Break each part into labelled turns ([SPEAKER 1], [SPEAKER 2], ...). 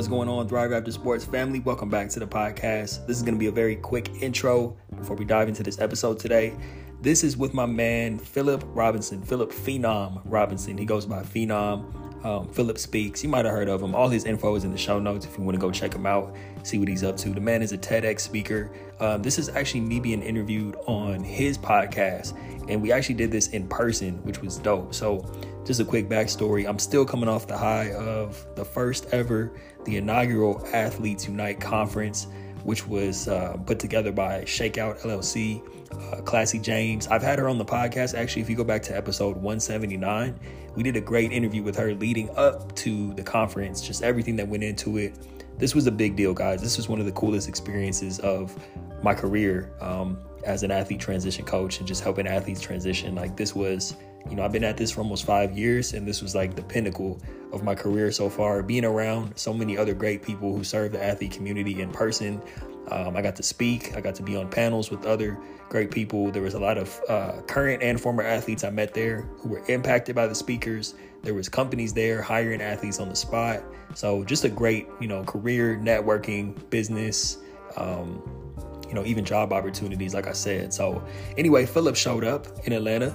[SPEAKER 1] What's going on, Thrive After Sports family? Welcome back to the podcast. This is going to be a very quick intro before we dive into this episode today. This is with my man, Phillip Robinson, Phillip Phenom Robinson. He goes by Phenom. Um, Phillip Speaks. You might have heard of him. All his info is in the show notes if you want to go check him out, see what he's up to. The man is a TEDx speaker. Um, this is actually me being interviewed on his podcast, and we actually did this in person, which was dope. So, just a quick backstory I'm still coming off the high of the first ever, the inaugural Athletes Unite conference, which was uh, put together by Shakeout LLC. Uh, Classy James. I've had her on the podcast. Actually, if you go back to episode 179, we did a great interview with her leading up to the conference, just everything that went into it. This was a big deal, guys. This was one of the coolest experiences of my career um, as an athlete transition coach and just helping athletes transition. Like, this was, you know, I've been at this for almost five years, and this was like the pinnacle of my career so far. Being around so many other great people who serve the athlete community in person, um, I got to speak. I got to be on panels with other great people. There was a lot of uh, current and former athletes I met there who were impacted by the speakers. There was companies there hiring athletes on the spot. So just a great, you know, career networking, business, um, you know, even job opportunities, like I said. So anyway, Phillip showed up in Atlanta.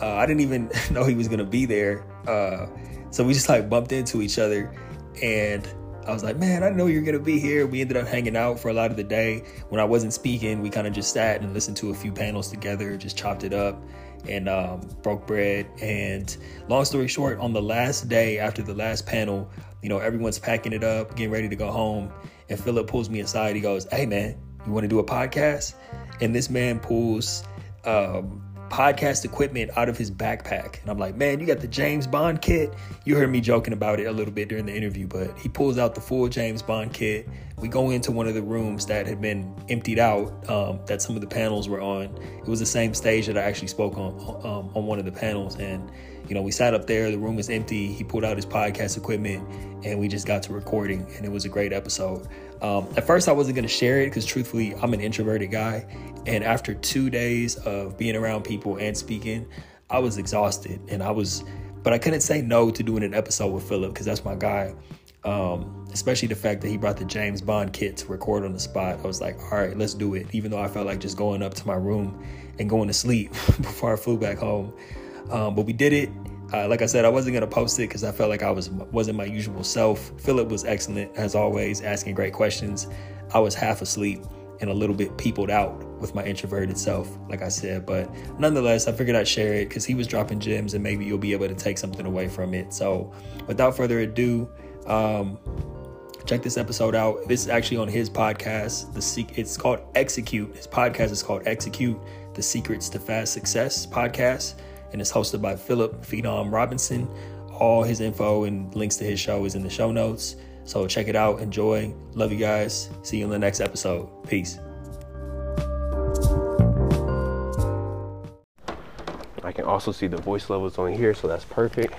[SPEAKER 1] Uh, I didn't even know he was gonna be there. Uh, so we just like bumped into each other and I was like, man, I know you're gonna be here. We ended up hanging out for a lot of the day. When I wasn't speaking, we kind of just sat and listened to a few panels together, just chopped it up and um, broke bread. And long story short, on the last day after the last panel, you know, everyone's packing it up, getting ready to go home. And Phillip pulls me aside. He goes, Hey, man, you want to do a podcast? And this man pulls um, podcast equipment out of his backpack. And I'm like, man, you got the James Bond kit. You heard me joking about it a little bit during the interview, but he pulls out the full James Bond kit. We go into one of the rooms that had been emptied out um, that some of the panels were on. It was the same stage that I actually spoke on um, on one of the panels. And, you know, we sat up there, the room was empty. He pulled out his podcast equipment and we just got to recording. And it was a great episode. Um, at first, I wasn't going to share it because, truthfully, I'm an introverted guy. And after two days of being around people and speaking, I was exhausted. And I was, but I couldn't say no to doing an episode with Phillip because that's my guy. Um, especially the fact that he brought the James Bond kit to record on the spot. I was like, all right, let's do it. Even though I felt like just going up to my room and going to sleep before I flew back home. Um, but we did it. Uh, like I said, I wasn't gonna post it because I felt like I was wasn't my usual self. Phillip was excellent as always, asking great questions. I was half asleep and a little bit peopled out with my introverted self, like I said. But nonetheless, I figured I'd share it because he was dropping gems and maybe you'll be able to take something away from it. So without further ado, um, check this episode out. This is actually on his podcast. The it's called Execute. His podcast is called Execute: The Secrets to Fast Success podcast and it's hosted by Phillip Phenom Robinson. All his info and links to his show is in the show notes. So check it out. Enjoy. Love you guys. See you in the next episode. Peace.
[SPEAKER 2] I can also see the voice levels on here, so that's perfect.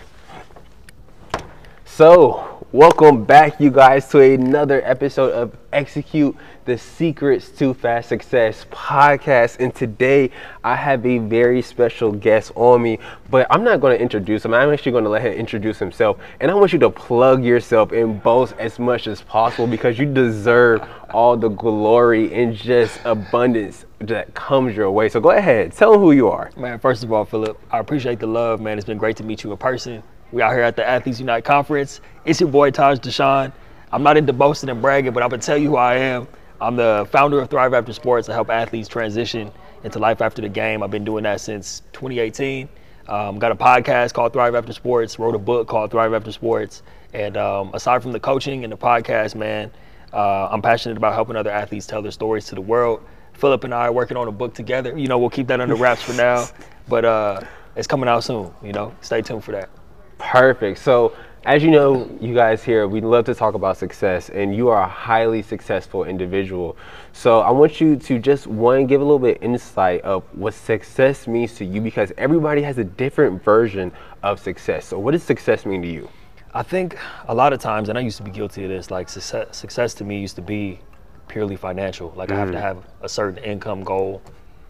[SPEAKER 2] So, welcome back, you guys, to another episode of Execute the Secrets to Fast Success podcast. And today, I have a very special guest on me, but I'm not going to introduce him. I'm actually going to let him introduce himself. And I want you to plug yourself and boast as much as possible because you deserve all the glory and just abundance that comes your way. So, go ahead, tell them who you are.
[SPEAKER 1] Man, first of all, Phillip, I appreciate the love, man. It's been great to meet you in person. We out here at the Athletes Unite Conference. It's your boy Taj Dashaun. I'm not into boasting and bragging, but I'm gonna tell you who I am. I'm the founder of Thrive After Sports. I help athletes transition into life after the game. I've been doing that since 2018. Um, got a podcast called Thrive After Sports. Wrote a book called Thrive After Sports. And um, aside from the coaching and the podcast, man, uh, I'm passionate about helping other athletes tell their stories to the world. Phillip and I are working on a book together. You know, we'll keep that under wraps for now, but uh, it's coming out soon. You know, stay tuned for that.
[SPEAKER 2] Perfect. So, as you know, you guys here, we love to talk about success, and you are a highly successful individual. So, I want you to just one give a little bit insight of what success means to you, because everybody has a different version of success. So, what does success mean to you?
[SPEAKER 1] I think a lot of times, and I used to be guilty of this. Like success, success to me used to be purely financial. Like mm. I have to have a certain income goal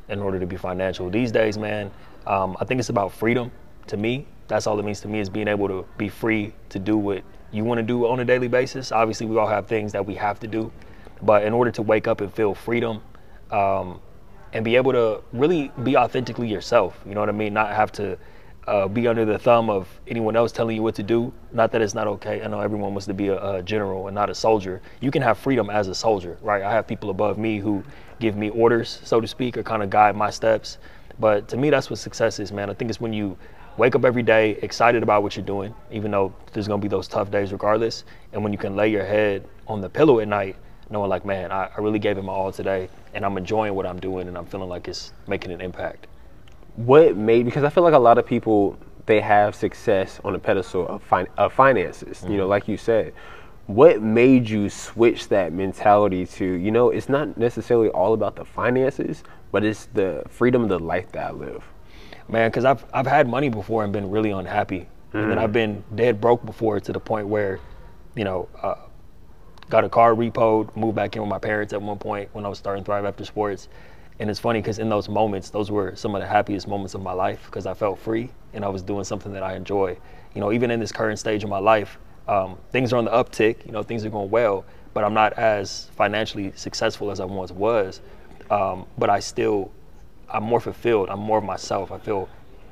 [SPEAKER 1] in order to be financial. These days, man, um, I think it's about freedom to me that's all it means to me is being able to be free to do what you want to do on a daily basis. Obviously, we all have things that we have to do, but in order to wake up and feel freedom, um, and be able to really be authentically yourself, you know what I mean? Not have to uh, be under the thumb of anyone else telling you what to do. Not that it's not okay. I know everyone wants to be a, a, general and not a soldier. You can have freedom as a soldier, right? I have people above me who give me orders, so to speak, or kind of guide my steps. But to me, that's what success is, man. I think it's when you wake up every day excited about what you're doing, even though there's gonna be those tough days regardless. And when you can lay your head on the pillow at night, knowing like, man, I, I really gave it my all today, and I'm enjoying what I'm doing, and I'm feeling like it's making an impact
[SPEAKER 2] what made because I feel like a lot of people they have success on a pedestal of, fin- of finances. Mm-hmm. You know, mm-hmm. like you said, what made you switch that mentality to you know it's not necessarily all about the finances, but it's the freedom of the life that I live.
[SPEAKER 1] Man, because I've I've had money before and been really unhappy, mm-hmm. and then I've been dead broke before to the point where, you know. Uh, got a car repoed, moved back in with my parents at one point when I was starting Thrive After Sports, and it's funny because in those moments, those were some of the happiest moments of my life because I felt free and I was doing something that I enjoy. You know, even in this current stage of my life, um, things are on the uptick. You know, things are going well, but I'm not as financially successful as I once was. Um, but I still, I'm more fulfilled. I'm more of myself. I feel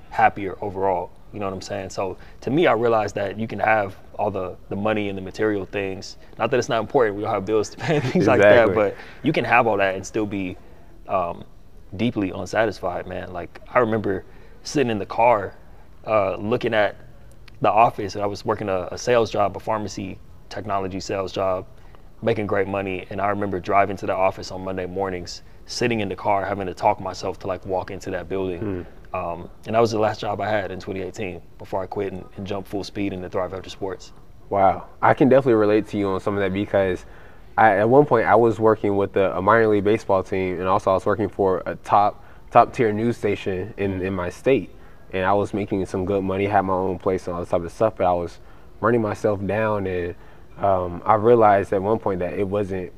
[SPEAKER 1] happier overall. You know what I'm saying? So to me, I realized that you can have all the, the money and the material things. Not that it's not important. We all have bills to pay and things exactly. like that. But you can have all that and still be um, deeply unsatisfied, man. Like I remember sitting in the car, uh, looking at the office, and I was working a, a, sales job, a pharmacy technology sales job, making great money. And I remember driving to the office on Monday mornings, sitting in the car, having to talk myself to like walk into that building. Mm. Um, and that was the last job I had in 2018 before I quit and, and jumped full speed into Thrive After Sports.
[SPEAKER 2] Wow, I can definitely relate to you on some of that because I, at one point I was working with a, a, minor league baseball team, and also I was working for a top top tier news station in, in my state, and I was making some good money, had my own place and all this type of stuff, but I was running myself down, and um, I realized at one point that it wasn't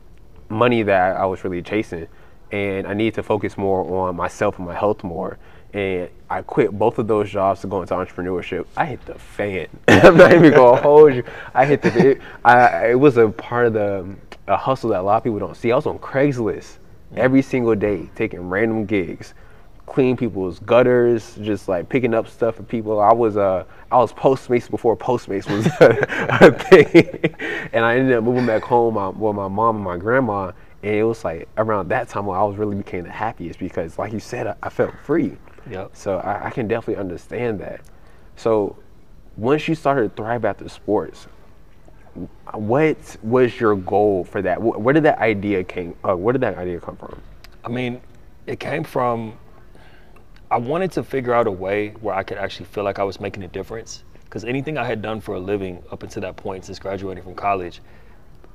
[SPEAKER 2] money that I was really chasing, and I needed to focus more on myself and my health more. And I quit both of those jobs to go into entrepreneurship. I hit the fan. I'm not even gonna hold you. I hit the. It, I, it was a part of the a hustle that a lot of people don't see. I was on Craigslist every single day, taking random gigs, clean people's gutters, just like picking up stuff for people. I was uh I was Postmates before Postmates was a thing, and I ended up moving back home with my mom and my grandma. And it was like around that time when I was really became the happiest because, like you said, I, I felt free.
[SPEAKER 1] Yeah.
[SPEAKER 2] So I, I can definitely understand that. So once you started to Thrive After Sports, what was your goal for that? Where did that idea came? Uh, where did that idea come from?
[SPEAKER 1] I mean, it came from. I wanted to figure out a way where I could actually feel like I was making a difference. Because anything I had done for a living up until that point, since graduating from college,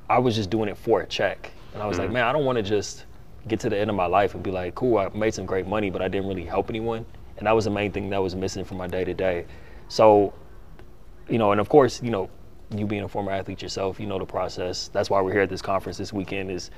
[SPEAKER 1] I was just doing it for a check. And I was mm-hmm. like, man, I don't want to just get to the end of my life and be like, cool, I made some great money, but I didn't really help anyone. And that was the main thing that was missing from my day to day. So, you know, and of course, you know, you being a former athlete yourself, you know the process. That's why we're here at this conference this weekend. Is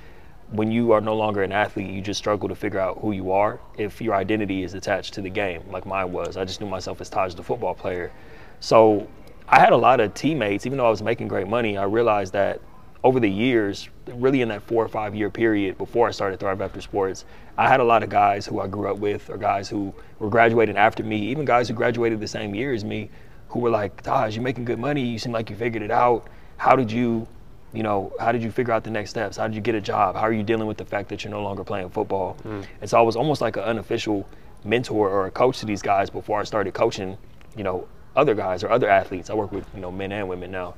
[SPEAKER 1] when you are no longer an athlete, you just struggle to figure out who you are if your identity is attached to the game, like mine was. I just knew myself as Taj, the football player. So I had a lot of teammates, even though I was making great money. I realized that over the years, really in that four or five year period before I started Thrive After Sports, I had a lot of guys who I grew up with, or guys who were graduating after me, even guys who graduated the same year as me, who were like, Taj, you're making good money. You seem like you figured it out. How did you, you know, how did you figure out the next steps? How did you get a job? How are you dealing with the fact that you're no longer playing football? Mm. And so I was almost like an unofficial mentor or a coach to these guys before I started coaching, you know, other guys or other athletes. I work with, you know, men and women now.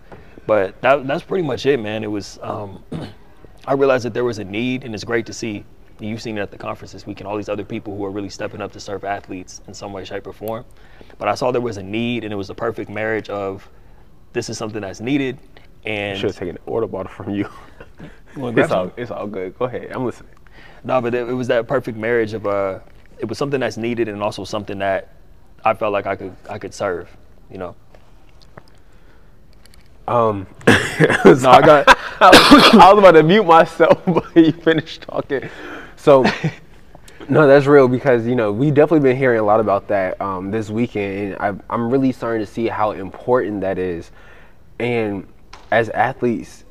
[SPEAKER 1] But that, that's pretty much it, man. It was, um, I realized that there was a need, and it's great to see you've seen it at the conference this week and all these other people who are really stepping up to serve athletes in some way, shape, or form. But I saw there was a need, and it was the perfect marriage of this is something that's needed. And
[SPEAKER 2] I should have taken the order bottle from you. it's all it's all good. Go ahead, I'm listening.
[SPEAKER 1] No, but it, it was that perfect marriage of uh, it was something that's needed and also something that I felt like I could I could serve. You know.
[SPEAKER 2] Um, no, I got. I was about to mute myself, but you finished talking. So, no, that's real because you know we definitely been hearing a lot about that um, this weekend, and I, I'm really starting to see how important that is. And as athletes,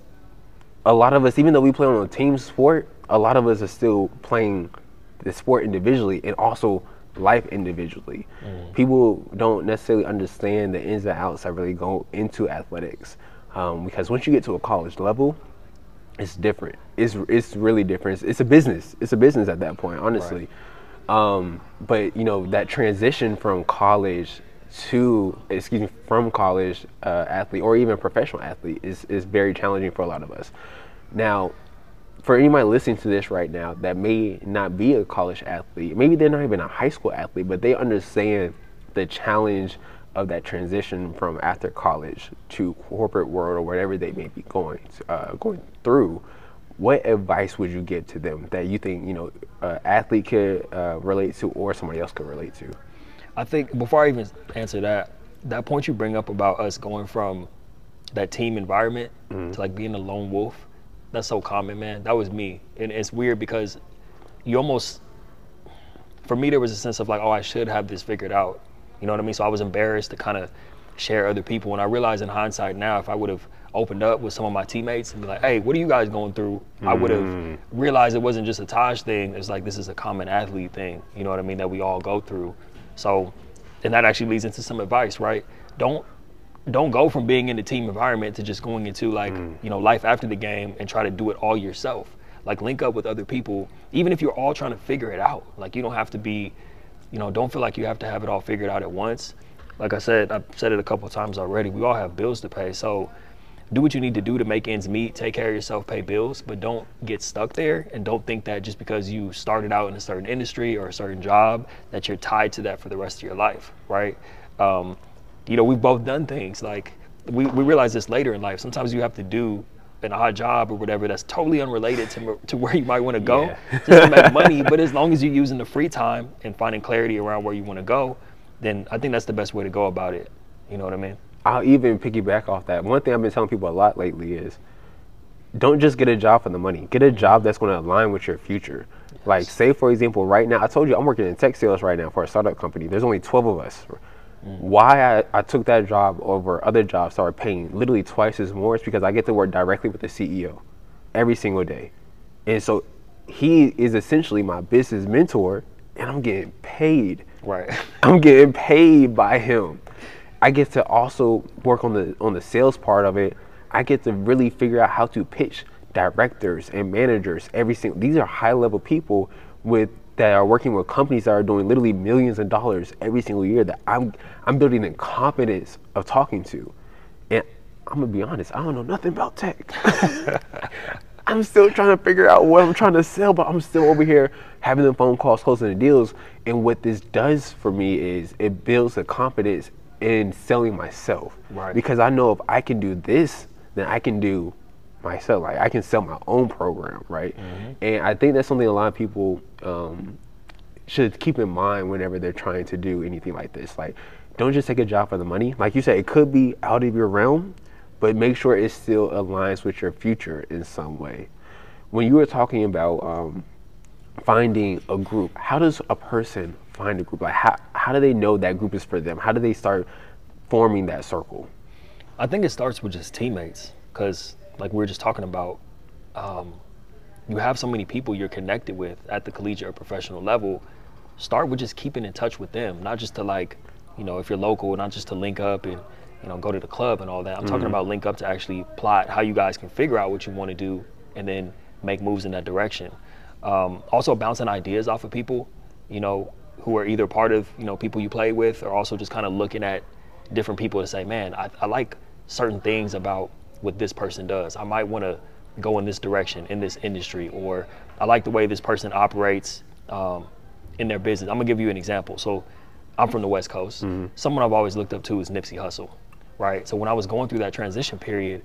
[SPEAKER 2] a lot of us, even though we play on a team sport, a lot of us are still playing the sport individually and also life individually. Mm. People don't necessarily understand the ins and outs that really go into athletics um, because once you get to a college level, it's different. It's it's really different. It's, it's a business. It's a business at that point, honestly. Right. Um, but you know that transition from college to excuse me from college uh, athlete or even professional athlete is is very challenging for a lot of us. Now, for anybody listening to this right now that may not be a college athlete, maybe they're not even a high school athlete, but they understand the challenge of that transition from after college to corporate world or whatever they may be going uh, going through. What advice would you give to them that you think you know uh, athlete could uh, relate to or somebody else could relate to?
[SPEAKER 1] I think before I even answer that, that point you bring up about us going from that team environment mm-hmm. to like being a lone wolf, that's so common, man. That was me, and it's weird because you almost, for me, there was a sense of like, oh, I should have this figured out. You know what I mean? So I was embarrassed to kind of share other people. And I realize in hindsight now, if I would have opened up with some of my teammates and be like, hey, what are you guys going through? Mm. I would have mm. realized it wasn't just a Taj thing. It's like this is a common athlete thing. You know what I mean? That we all go through. So, and that actually leads into some advice, right? Don't don't go from being in the team environment to just going into like mm. you know life after the game and try to do it all yourself. Like link up with other people, even if you're all trying to figure it out. Like you don't have to be, you know, don't feel like you have to have it all figured out at once. Like I said, I've said it a couple times already. We all have bills to pay, so do what you need to do to make ends meet, take care of yourself, pay bills, but don't get stuck there and don't think that just because you started out in a certain industry or a certain job that you're tied to that for the rest of your life, right? Um, you know, we've both done things like we, we realize this later in life. Sometimes you have to do an odd job or whatever that's totally unrelated to, to where you might want to go yeah. just to make money. But as long as you're using the free time and finding clarity around where you want to go, then I think that's the best way to go about it. You know what I mean?
[SPEAKER 2] I'll even piggyback off that. One thing I've been telling people a lot lately is don't just get a job for the money. Get a job that's going to align with your future. Yes. Like, say, for example, right now, I told you I'm working in tech sales right now for a startup company. There's only 12 of us. Mm. Why I, I took that job over other jobs that are paying literally twice as more is because I get to work directly with the CEO every single day. And so he is essentially my business mentor, and I'm getting paid.
[SPEAKER 1] Right.
[SPEAKER 2] I'm getting paid by him. I get to also work on the on the sales part of it. I get to really figure out how to pitch directors and managers every single these are high level people with that are working with companies that are doing literally millions of dollars every single year that I'm I'm building the confidence of talking to. And I'm gonna be honest, I don't know nothing about tech. I'm still trying to figure out what I'm trying to sell, but I'm still over here having the phone calls, closing the deals. And what this does for me is it builds the confidence in selling myself.
[SPEAKER 1] Right.
[SPEAKER 2] Because I know if I can do this, then I can do myself. Like I can sell my own program, right? Mm-hmm. And I think that's something a lot of people um, should keep in mind whenever they're trying to do anything like this. Like, don't just take a job for the money. Like you said, it could be out of your realm, but make sure it still aligns with your future in some way. When you were talking about um, finding a group, how does a person find a group? Like how how do they know that group is for them? How do they start forming that circle?
[SPEAKER 1] I think it starts with just teammates, because like we were just talking about, um, you have so many people you're connected with at the collegiate or professional level. Start with just keeping in touch with them, not just to like, you know, if you're local, not just to link up and you know go to the club and all that. I'm mm-hmm. talking about link up to actually plot how you guys can figure out what you want to do and then make moves in that direction. Um, also bouncing ideas off of people. You know, who are either part of you know people you play with or also just kind of looking at different people to say, man, I, I like certain things about what this person does. I might want to go in this direction in this industry, or I like the way this person operates um, in their business. I'm gonna give you an example. So I'm from the West Coast. Mm-hmm. Someone I've always looked up to is Nipsey Hussle, right? So when I was going through that transition period,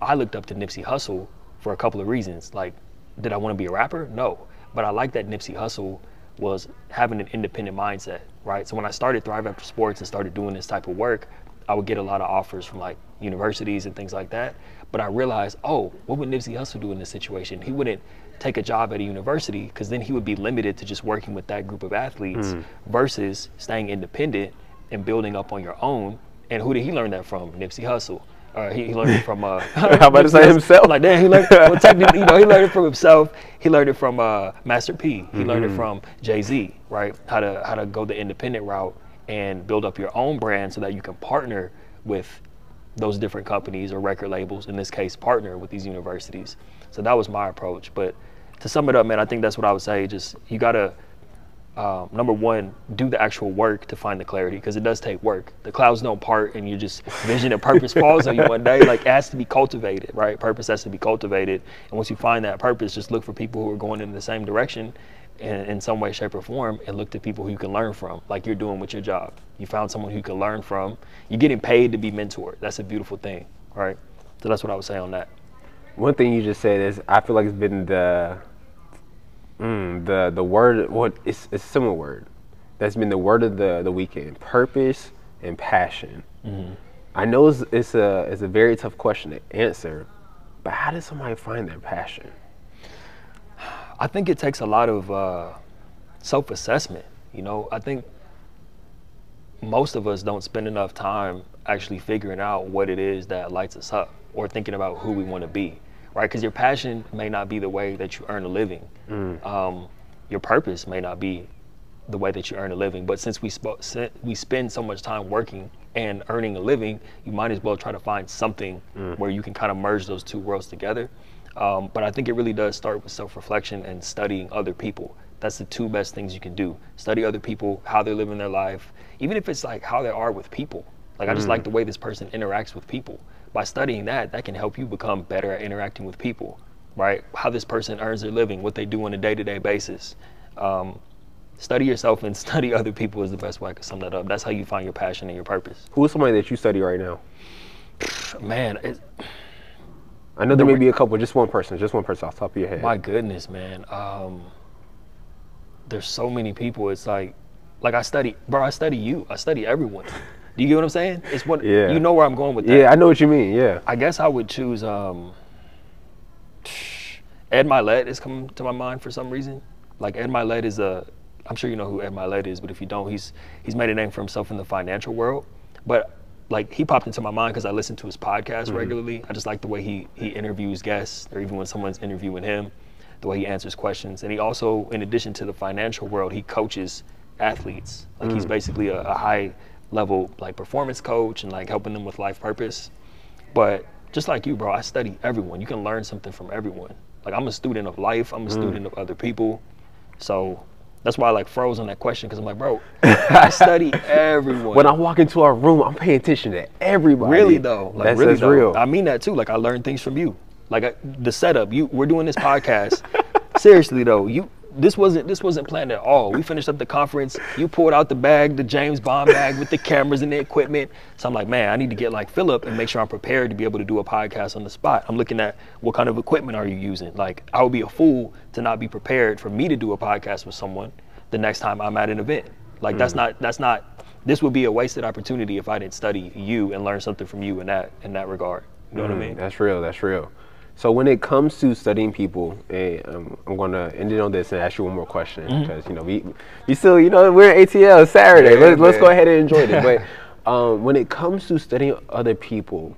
[SPEAKER 1] I looked up to Nipsey Hussle for a couple of reasons. Like, did I want to be a rapper? No, but I like that Nipsey Hussle was having an independent mindset, right? So when I started Thrive After Sports and started doing this type of work, I would get a lot of offers from like universities and things like that. But I realized, oh, what would Nipsey Hussle do in this situation? He wouldn't take a job at a university because then he would be limited to just working with that group of athletes mm. versus staying independent and building up on your own. And who did he learn that from? Nipsey Hussle. Uh, he, he learned it from. Uh,
[SPEAKER 2] How about to say himself?
[SPEAKER 1] Like damn, he learned. Well, technically, you know, he learned it from himself. He learned it from uh, Master P. He learned it
[SPEAKER 2] Mm-hmm.
[SPEAKER 1] from Jay Z. Right? How to how to go the independent route and build up your own brand so that you can partner with those different companies or record labels. In this case, partner with these universities. So that was my approach. But to sum it up, man, I think that's what I would say. Just you gotta um, number one, do the actual work to find the clarity because it does take work. The clouds don't part and you just vision and purpose falls on you one day. Like it has to be cultivated, right? Purpose has to be cultivated. And once you find that purpose, just look for people who are going in the same direction in, in some way, shape, or form and look to people who you can learn from, like you're doing with your job. You found someone who you can learn from. You're getting paid to be mentored. That's a beautiful thing, right? So that's what I would say on that.
[SPEAKER 2] One thing you just said is I feel like it's been the mm, the the word what it's, it's a similar word that's been the word of the the weekend purpose and passion. I know it's, it's a it's a very tough question to answer, but how does somebody find their passion?
[SPEAKER 1] I think it takes a lot of uh, self-assessment. You know, I think most of us don't spend enough time actually figuring out what it is that lights us up or thinking about who we want to be, right? Because your passion may not be the way that you earn a living. Um, your purpose may not be the way that you earn a living. But since we sp- we spend so much time working and earning a living, you might as well try to find something where you can kind of merge those two worlds together. Um, but I think it really does start with self-reflection and studying other people. That's the two best things you can do. Study other people, how they're living their life, even if it's like how they are with people. Like I just like the way this person interacts with people. By studying that, that can help you become better at interacting with people, right? How this person earns their living, what they do on a day-to-day basis. Um, study yourself and study other people is the best way I can sum that up. That's how you find your passion and your purpose.
[SPEAKER 2] Who is somebody that you study right now?
[SPEAKER 1] Man, it,
[SPEAKER 2] I know there may be a couple, just one person, just one person off the top of your head.
[SPEAKER 1] my goodness, man. Um, there's so many people. It's like, like I study, bro. I study you. I study everyone. Do you get what I'm saying? It's what
[SPEAKER 2] Yeah.
[SPEAKER 1] you know where I'm going with that.
[SPEAKER 2] yeah, I know what you mean. Yeah.
[SPEAKER 1] I guess I would choose um, Ed Mylett is coming to my mind for some reason. Like Ed Mylett is a, I'm sure you know who Ed Mylett is, but if you don't, he's he's made a name for himself in the financial world. But like he popped into my mind because I listen to his podcast regularly. I just like the way he he interviews guests, or even when someone's interviewing him, the way he answers questions. And he also, in addition to the financial world, he coaches athletes. Like he's basically a, a high level like performance coach and like helping them with life purpose. But just like you, bro, I study everyone. You can learn something from everyone. Like I'm a student of life. I'm a mm. student of other people. So that's why I like froze on that question because I'm like, bro, I study everyone.
[SPEAKER 2] When I walk into our room, I'm paying attention to everybody.
[SPEAKER 1] really though, like
[SPEAKER 2] that's,
[SPEAKER 1] really
[SPEAKER 2] that's
[SPEAKER 1] though.
[SPEAKER 2] real.
[SPEAKER 1] I mean that too. Like I learned things from you. Like I, the setup. You, we're doing this podcast. Seriously though, you. This wasn't this wasn't planned at all. We finished up the conference. You pulled out the bag, the James Bond bag with the cameras and the equipment. So I'm like, man, I need to get like Phillip and make sure I'm prepared to be able to do a podcast on the spot. I'm looking at what kind of equipment are you using? Like, I would be a fool to not be prepared for me to do a podcast with someone the next time I'm at an event. Like that's mm. not that's not this would be a wasted opportunity if I didn't study you and learn something from you in that in that regard. You know what I mm, mean?
[SPEAKER 2] That's real. That's real. So when it comes to studying people, eh, um, I'm gonna end it on this and ask you one more question
[SPEAKER 1] Mm-hmm.
[SPEAKER 2] because you know we, we still you know we're at ATL Saturday.
[SPEAKER 1] Yeah,
[SPEAKER 2] let's, let's go ahead and enjoy it. But um, when it comes to studying other people,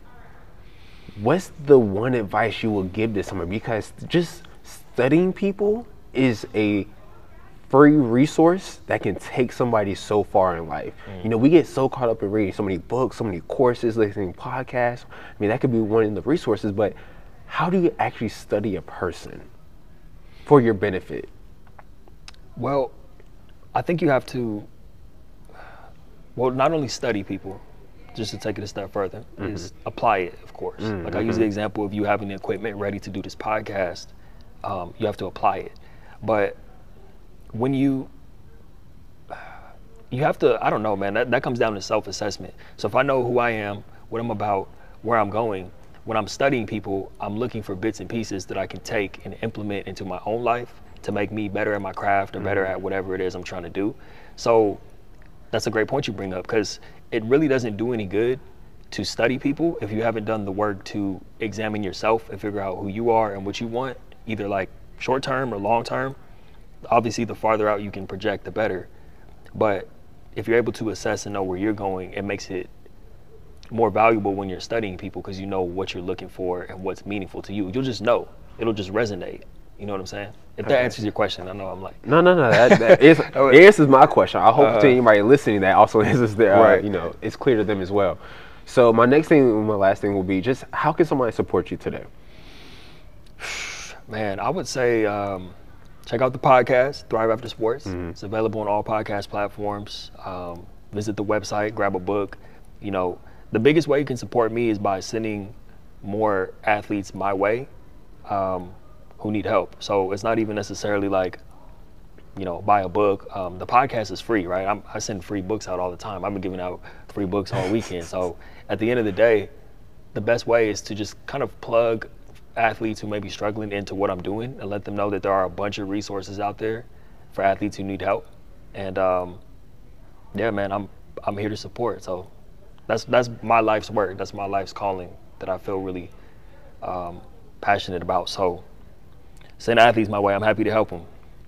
[SPEAKER 2] what's the one advice you will give to someone? Because just studying people is a free resource that can take somebody so far in life. You know, we get so caught up in reading so many books, so many courses, listening to podcasts. I mean, that could be one of the resources, but how do you actually study a person for your benefit?
[SPEAKER 1] Well, I think you have to, well, not only study people, just to take it a step further, mm-hmm. is apply it, of course. Mm, like I use mm-hmm. the example of you having the equipment ready to do this podcast, um, you have to apply it. But when you, you have to, I don't know, man, that, that comes down to self assessment. So if I know who I am, what I'm about, where I'm going, when I'm studying people, I'm looking for bits and pieces that I can take and implement into my own life to make me better at my craft or better mm-hmm. at whatever it is I'm trying to do. So that's a great point you bring up because it really doesn't do any good to study people if you haven't done the work to examine yourself and figure out who you are and what you want, either like short term or long term. Obviously, the farther out you can project, the better. But if you're able to assess and know where you're going, it makes it more valuable when you're studying people because you know what you're looking for and what's meaningful to you. You'll just know. It'll just resonate. You know what I'm saying? If that answers your question, I know I'm like.
[SPEAKER 2] No, no, no. That, that is, it answers my question. I hope to anybody listening that also answers their, uh,
[SPEAKER 1] Right.
[SPEAKER 2] you know, it's clear to them as well. So my next thing, my last thing will be just how can somebody support you today?
[SPEAKER 1] Man, I would say um, check out the podcast, Thrive After Sports. It's available on all podcast platforms. Um, visit the website, grab a book. You know, the biggest way you can support me is by sending more athletes my way um, who need help. So it's not even necessarily like, you know, buy a book. Um, the podcast is free, right? I'm, I send free books out all the time. I've been giving out free books all weekend. so at the end of the day, the best way is to just kind of plug athletes who may be struggling into what I'm doing and let them know that there are a bunch of resources out there for athletes who need help. And um, yeah, man, I'm I'm here to support. So that's that's my life's work. That's my life's calling that I feel really um, passionate about. So send athletes my way. I'm happy to help them.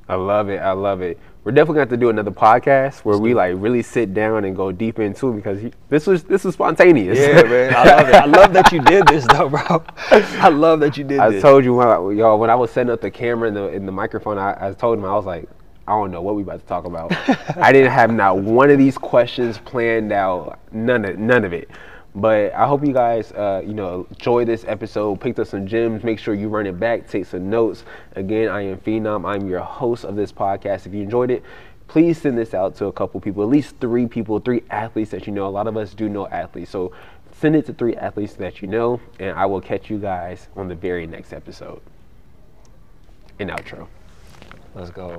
[SPEAKER 2] I love it. I love it. We're definitely going to have to do another podcast where we like really sit down and go deep into it because he, this was this was spontaneous.
[SPEAKER 1] Yeah, man. I love it. I love that you did this, though, bro. I love that you did this.
[SPEAKER 2] I
[SPEAKER 1] this.
[SPEAKER 2] told you when I, y'all when I was setting up the camera and the, and the microphone, I, I told him I was like, I don't know what we about to talk about. I didn't have not one of these questions planned out, none of none of it. But I hope you guys, uh, you know, enjoy this episode. Picked up some gems. Make sure you run it back. Take some notes. Again, I am Phenom. I'm your host of this podcast. If you enjoyed it, please send this out to a couple people, at least three people, three athletes that you know. A lot of us do know athletes, so send it to three athletes that you know, and I will catch you guys on the very next episode. And outro.
[SPEAKER 1] Let's go.